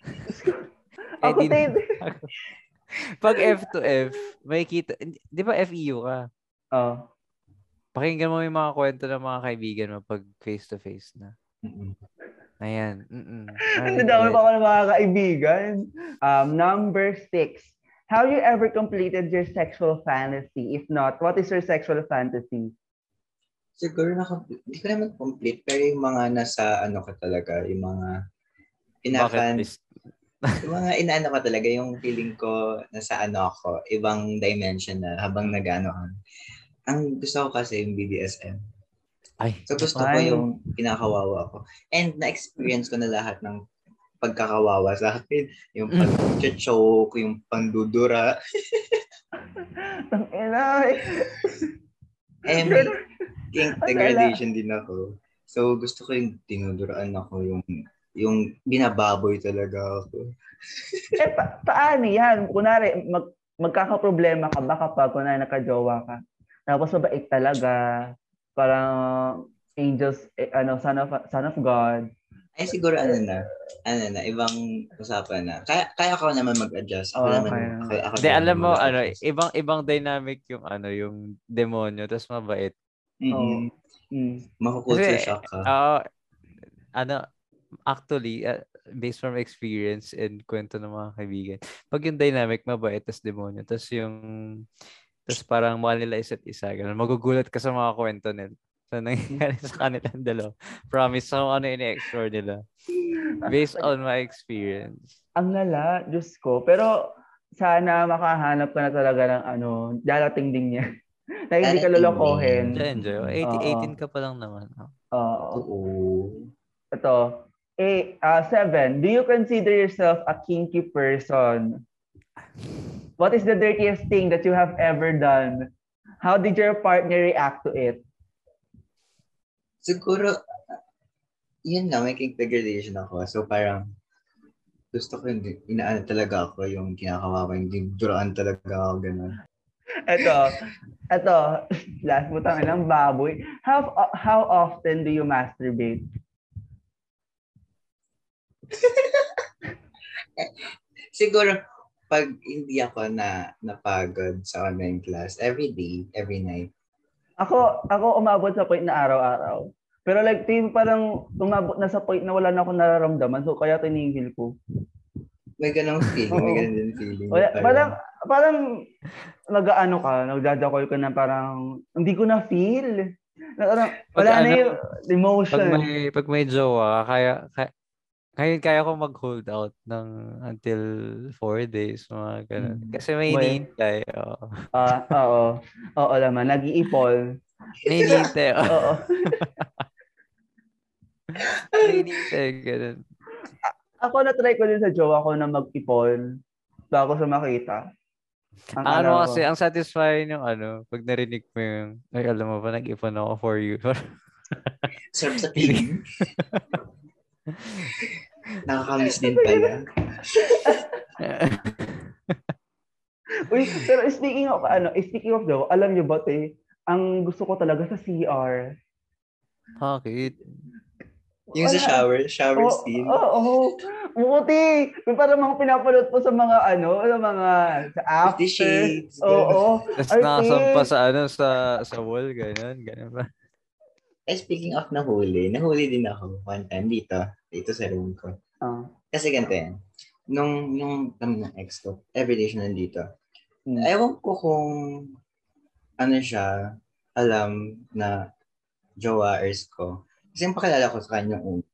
Eh, Ako, di- te, Pag F to F, may kita, di ba FEU ka? oh. Pakinggan mo yung mga kwento ng mga kaibigan mo pag face-to-face na. Mm-mm. Ayan. Ang dami pa ako ng mga kaibigan. Um, number six. have you ever completed your sexual fantasy? If not, what is your sexual fantasy? Siguro na, hindi ko naman complete, pero yung mga nasa ano ka talaga, yung mga inafan, yung mga inaano ka talaga, yung feeling ko nasa ano ako, ibang dimension na habang nag-ano. Ang gusto ko kasi yung BDSM. Ay, So gusto ko yung kinakawawa ko. And na-experience ko na lahat ng pagkakawawa sa akin. Yung Mm. pag-choke, yung pandudura. Tang ina. eh. May kink Ang degradation din ako. So gusto ko yung tinuduraan ako, yung yung binababoy talaga ako. Eh, pa- paano yan? Kunwari, mag, magkakaproblema ka ba kapag kunwari nakajowa ka? Tapos mabait talaga. Parang angels, eh, ano, son of, son of God. Ay siguro ano na, ano na, ibang usapan na. Kaya kaya ko naman mag-adjust. Ako Oo, naman, kaya. kaya ako Hindi, naman alam mo, ano, ibang ibang dynamic yung ano, yung demonyo, tapos mabait. Mm-mm. Mm. Makukulture shock ka. Oo, ano, actually, uh, based from experience and kwento ng mga kaibigan, pag yung dynamic mabait, tas demonyo, tas yung, tas parang mahal nila isa't isa, ganun, magugulat ka sa mga kwento nila. So, nangyayari sa kanilang dalawa. Promise kung ano ini-explore nila. Based on my experience. Ang lala, Diyos ko. Pero sana makahanap ka na talaga ng ano, darating din niya. na hindi ka lolokohin. Enjoy, enjoy. 80, 18 ka pa lang naman. oh. Oo. Oo. Ito. Eh, uh, seven, do you consider yourself a kinky person? What is the dirtiest thing that you have ever done? How did your partner react to it? Siguro, yun na, may degradation ako. So parang, gusto ko yung, inaano talaga ako, yung kinakawawa, yung dinuduraan talaga ako, gano'n. Ito, ito, last butang ilang baboy. How how often do you masturbate? Siguro, pag hindi ako na napagod sa online class, every day, every night, Ako, ako umabot sa point na araw-araw. Pero like, team parang umabot na sa point na wala na akong nararamdaman. So, kaya tinigil ko. may ganong feeling, may din feeling. Wala, Parang- parang, parang nag-ano ka, nagdadakol ka na parang, hindi ko na feel. Parang, Pag wala na ano, yung emotion. Pag may, pag may jowa, kaya, kaya, kaya, kaya ko mag-hold out ng until four days, mga ganun. Mm. Kasi may hinihintay. Oo. Ah, oo. Oo naman, nag-iipol. May hinihintay. oo. Oo. may hinihintay. Ganun. Ako na-try ko din sa jowa ko na mag-ipol bago sa makita. Ang ano ko- kasi, ang satisfying yung ano, pag narinig mo yung, ay, alam mo ba, nag-ipon ako for you. Sarap sa feeling. Nakakamiss din pala. Uy, pero speaking of ano, speaking of daw, alam niyo ba te, ang gusto ko talaga sa CR. Bakit? Yung sa shower, shower Oo, scene. Oo, oo. Buti. Yung parang mga pinapanood po sa mga ano, sa mga sa Fifty after. Shades. Oo. Tapos Arte. nakasampa sa ano, sa, sa wall, ganun, ganun ba? Eh, speaking of nahuli, nahuli din ako one time dito, dito sa room ko. Ah. Kasi ganito yan. Nung, nung kami ng ex ko, everyday siya nandito. Hmm. Ewan ko kung ano siya, alam na jowa or ko. Kasi yung pakilala ko sa kanya yung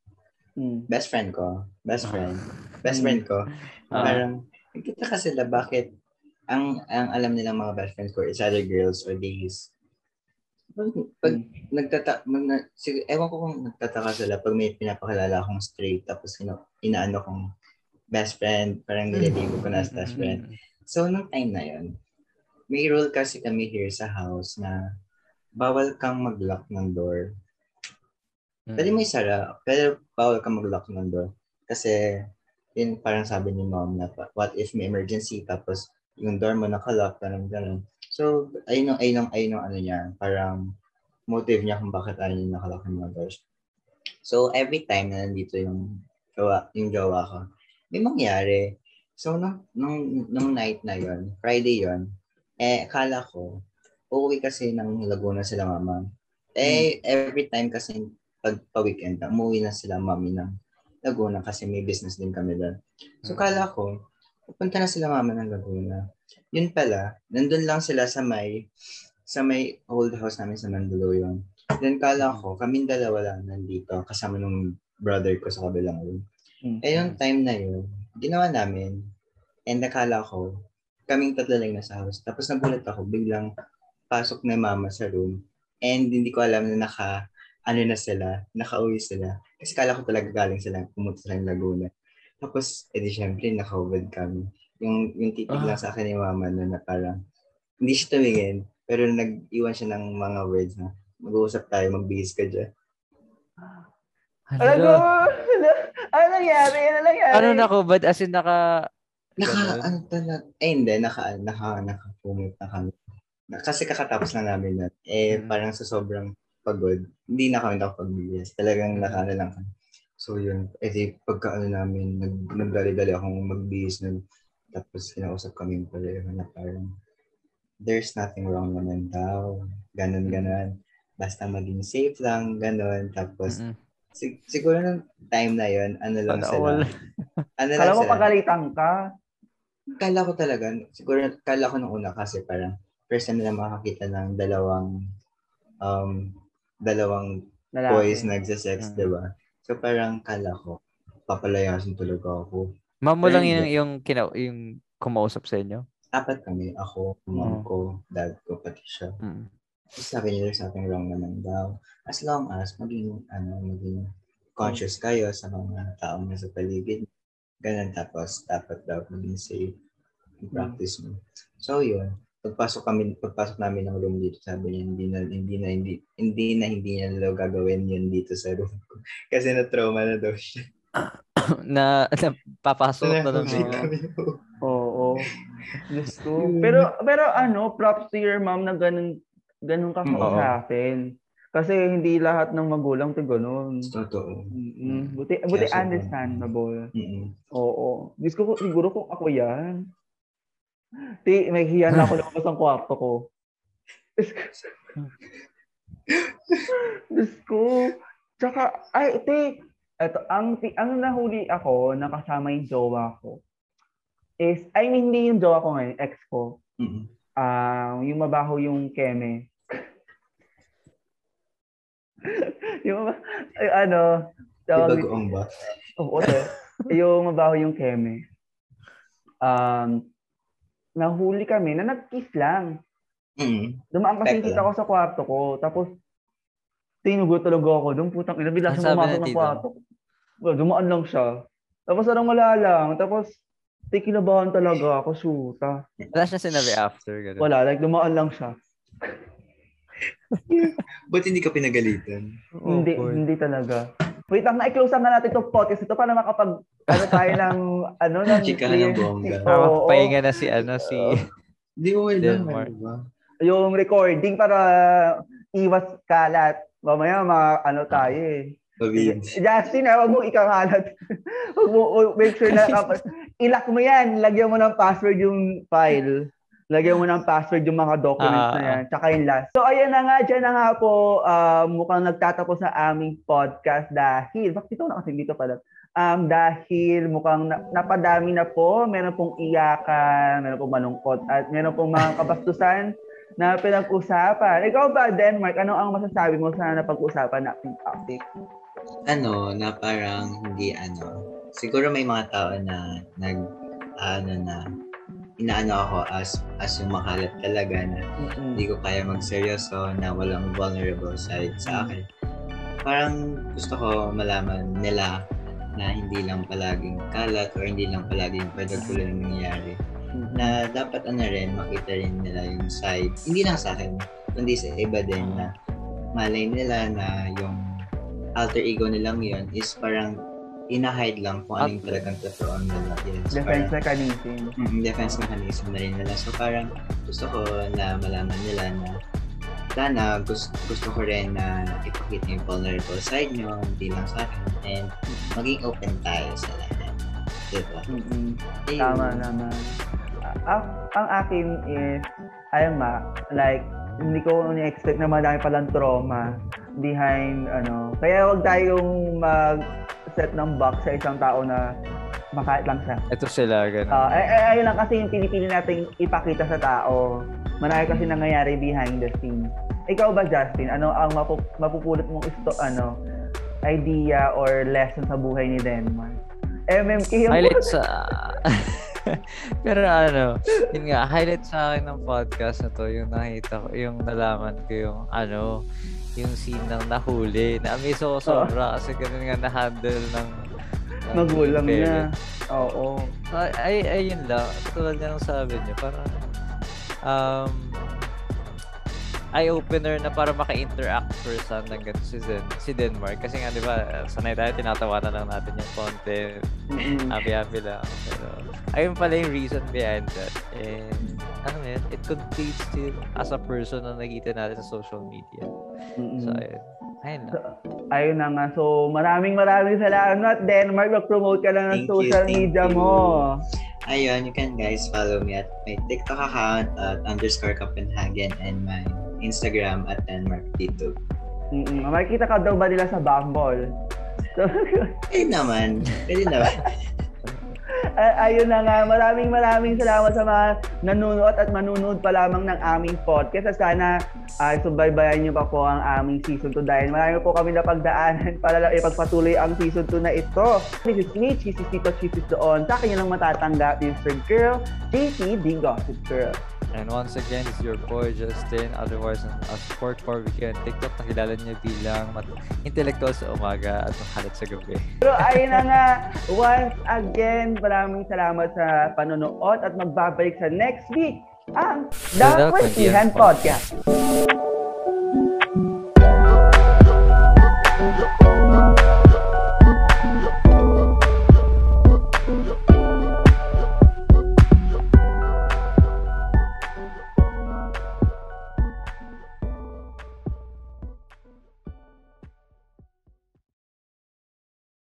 Mm. best friend ko. Best friend. Best Hmm. friend ko. Ah. Parang, nagkita ka sila bakit ang ang alam nilang mga best friends ko is either girls or gays. Pag, pag nagtata, mag, na, sig, ewan ko kung nagtataka sila pag may pinapakilala akong straight tapos ina, inaano kong best friend, parang nililigo ko na as best friend. So, nung time na yon may rule kasi kami here sa house na bawal kang mag-lock ng door. Pwede mo isara, pero bawal kang mag-lock ng door. Kasi, yun parang sabi ni mom na, what if may emergency, tapos yung door mo nakalock, parang gano'n. So, ayun ang, ayun ang, ayun ang ano niya, parang motive niya kung bakit ayaw niya nakalock ng mga doors. So, every time na nandito yung jowa, yung jowa ko, may mangyari. So, nung, nung, nung night na yon Friday yon eh, akala ko, uuwi kasi ng Laguna sila mama. Eh, every time kasi pag pa-weekend, umuwi na sila mami ng Laguna kasi may business din kami doon. So, Mm. kala ko, pupunta na sila mama ng Laguna. Yun pala, nandun lang sila sa may, sa may old house namin sa Mandaluyong. Then kala ko, kaming dalawa lang nandito, kasama nung brother ko sa kabilang room. Mm. Eh, yung time na yun, ginawa namin, and nakala ko, kaming tatlo lang nasa house. Tapos nagulat ako, biglang pasok na mama sa room, and hindi ko alam na naka, ano na sila, nakauwi sila. Kasi kala ko talaga galing sila, pumunta sila ng Laguna. Tapos, edi syempre, naka-COVID kami. Yung, yung titig Ah. lang sa akin ni mama na, na parang, hindi siya tumingin, pero nag-iwan siya ng mga words na, mag-uusap tayo, magbihis ka dyan. Ko, Hala. ano nangyari? Ano nangyari? Ano na ko? But as in naka... Naka, ano talaga, eh hindi, naka, naka, nakapumit na kami. Kasi kakatapos na namin na, eh Mm. parang sa sobrang pagod, hindi na kami nakapag-BS. Talagang naka, ano lang kami. So yun, eh di, pagka ano namin, nag, nagdali-dali akong mag-BS nun. Tapos kinausap kami yung pareho na parang, there's nothing wrong naman daw. Ganon, ganon. Basta maging safe lang, ganon. Tapos, Mm-mm. sig- siguro nung time na yun, ano lang sila. Ano lang Kala mo pagalitan ka? Kala ko talaga, siguro kala ko nung una kasi parang first time na makakita ng dalawang um dalawang Lalaki. boys nagsa-sex, Mm. 'di ba? So parang kala ko papalayasin talaga ako. Ma'am mo lang yung, yung, kina, yung kumausap sa inyo? Apat kami, ako, mom ko, dad ko, pati siya. Mm. Sabi niya, there's nothing wrong naman daw. As long as maging, ano, maging conscious kayo sa mga taong nasa paligid. Ganun, tapos dapat daw maging safe. I-practice mo. So, yun. Pagpasok kami, pagpasok namin ng room dito, sabi niya, hindi na, hindi na, hindi, hindi na, hindi niya daw gagawin yun dito sa room ko. Kasi na-trauma na daw siya. na, na papasok na siya. kami. Oo. Diyos ko. Pero, pero ano, props to your mom na ganun, ganun ka Oo. kausapin. Kasi hindi lahat ng magulang to ganun. Totoo. Mm-mm. Buti, buti sobrang- understandable. Mm-mm. Oo. Diyos ko, siguro kung ako yan. Ti, may hiya na ako lumabas ang kwarto ko. Diyos ko. Tsaka, ay, ti, eto, ang, ti, ang nahuli ako, na kasama yung jowa ko, is, I mean, hindi yung jowa ko ngayon, ex ko. Mm-mm. Ah, yung mabaho yung keme. yung, ay, ano, tawag- bagoong ba? Oo, oh, yung mabaho yung keme. Um, nahuli kami na nag-kiss lang. Mm. Dumaan kasi yung Peka tita ko sa kwarto ko. Tapos, tinugo talaga ako doon. Putang ina, bigla sabi pumasok ng kwarto ko. Well, dumaan lang siya. Tapos, parang wala lang. Tapos, di kinabahan talaga ako. Shoota. Wala siya sinabi after. Ganun. Wala, like, dumaan lang siya. Ba't hindi ka pinagalitan? Oh, hindi, boy. hindi talaga. Wait lang, na-close na natin itong podcast ito para makapag, ano tayo ng, ano, ng Chikahan ng bongga. Para Oo. pahinga na si, ano, si... Di ko alam, ano ba? yung recording para iwas kalat. Mamaya, mga ano tayo eh. Justin, ah, wag mong ikakalat. wag mo, make sure na, ilak mo yan. Lagyan mo ng password yung file. Lagyan mo ng password yung mga documents na Ah. yan. Tsaka yung last. So, ayan na nga, dyan na nga po, ah, mukhang nagtatapos na aming podcast dahil, bakit ito na kasi dito pala? Um, dahil mukhang na, napadami na po, meron pong iyakan, meron pong malungkot, at meron pong mga kabastusan na pinag-usapan. Ikaw ba, Denmark, ano ang masasabi mo sa napag-usapan nating topic? ano, na parang hindi ano, siguro may mga tao na nag, ano na, inaano ako as, as yung makalat talaga na hindi ko kaya magseryoso na walang vulnerable side sa akin. Parang gusto ko malaman nila na hindi lang palaging kalat or hindi lang palaging pagdagulan yung nangyayari. Na dapat ano rin, makita rin nila yung side, hindi lang sa akin, kundi sa iba din na malay nila na yung alter ego nilang yun is parang ina-hide lang kung ano yung talagang totoong nila. Yes, Defense parang- mechanism. Mm, defense mechanism na rin nila. So parang gusto ko na malaman nila na sana gusto, gusto ko rin na ipakita yung vulnerable side nyo, hindi lang sa akin, and maging open tayo sa lahat. Diba? Mm-mm. Ayun. Tama naman. Ah, ang akin is, ayun ma, like, hindi ko ni-expect na madami palang trauma behind, ano. Kaya wag tayong mag-set ng box sa isang tao na Makait lang siya. Ito sila, ganun. Uh, ay, ay, ayun lang kasi yung pinipili natin ipakita sa tao. Marami kasi nangyayari behind the scenes. Ikaw ba, Justin? Ano ang mapu- mapupulot mong isto, ano, idea or lesson sa buhay ni Denmark? MMK yung... highlight sa... Pero ano, yun nga, highlight sa akin ng podcast na to, yung nakita ko, yung nalaman ko yung ano, yung scene ng nahuli. Na-amaze ako sobra kasi ganun nga na-handle ng, ng Magulang niya. Oo. Ay, ay, ayun lang. Tulad nga ng sabi niya, parang um, eye-opener na para maka-interact first ng ganito si, Zen, si Denmark. Kasi nga, di ba, sanay tayo, tinatawanan lang natin yung content. Mm-mm. Happy-happy lang. Pero, ayun pala yung reason behind that. And, ano yun, it completes still as a person na nakita natin sa social media. So, ayun. Ayun lang. Ayun na nga. So, maraming maraming salamat. Denmark, mag-promote ka lang ng Thank you, social thank media you. mo. Ayun, you can guys follow me at my TikTok account at underscore Copenhagen and my Instagram at Denmark dito. Mm-mm. Makikita ka daw ba nila sa Bumble? So, Pwede naman. Pwede naman. ay- ayun na nga. Maraming maraming salamat sa mga nanonood at manunood pa lamang ng aming podcast. At sana ay subaybayan niyo pa po ang aming season 2 dahil marami po kami napagdaanan para ipagpatuloy ang season 2 na ito. This is me, Cheesy Tito, Cheesy doon. Sa akin lang matatanggap, is girl, JC, the Gossip Girl. And once again, it's your boy Justin, otherwise as Pork Barbecue on TikTok. Nakilala niyo bilang mat- intellectual sa umaga at makalat sa gabi. Pero ayun na nga, once again, maraming salamat sa panonood at magbabalik sa next week ang The Kwestihan Kwestihan Podcast.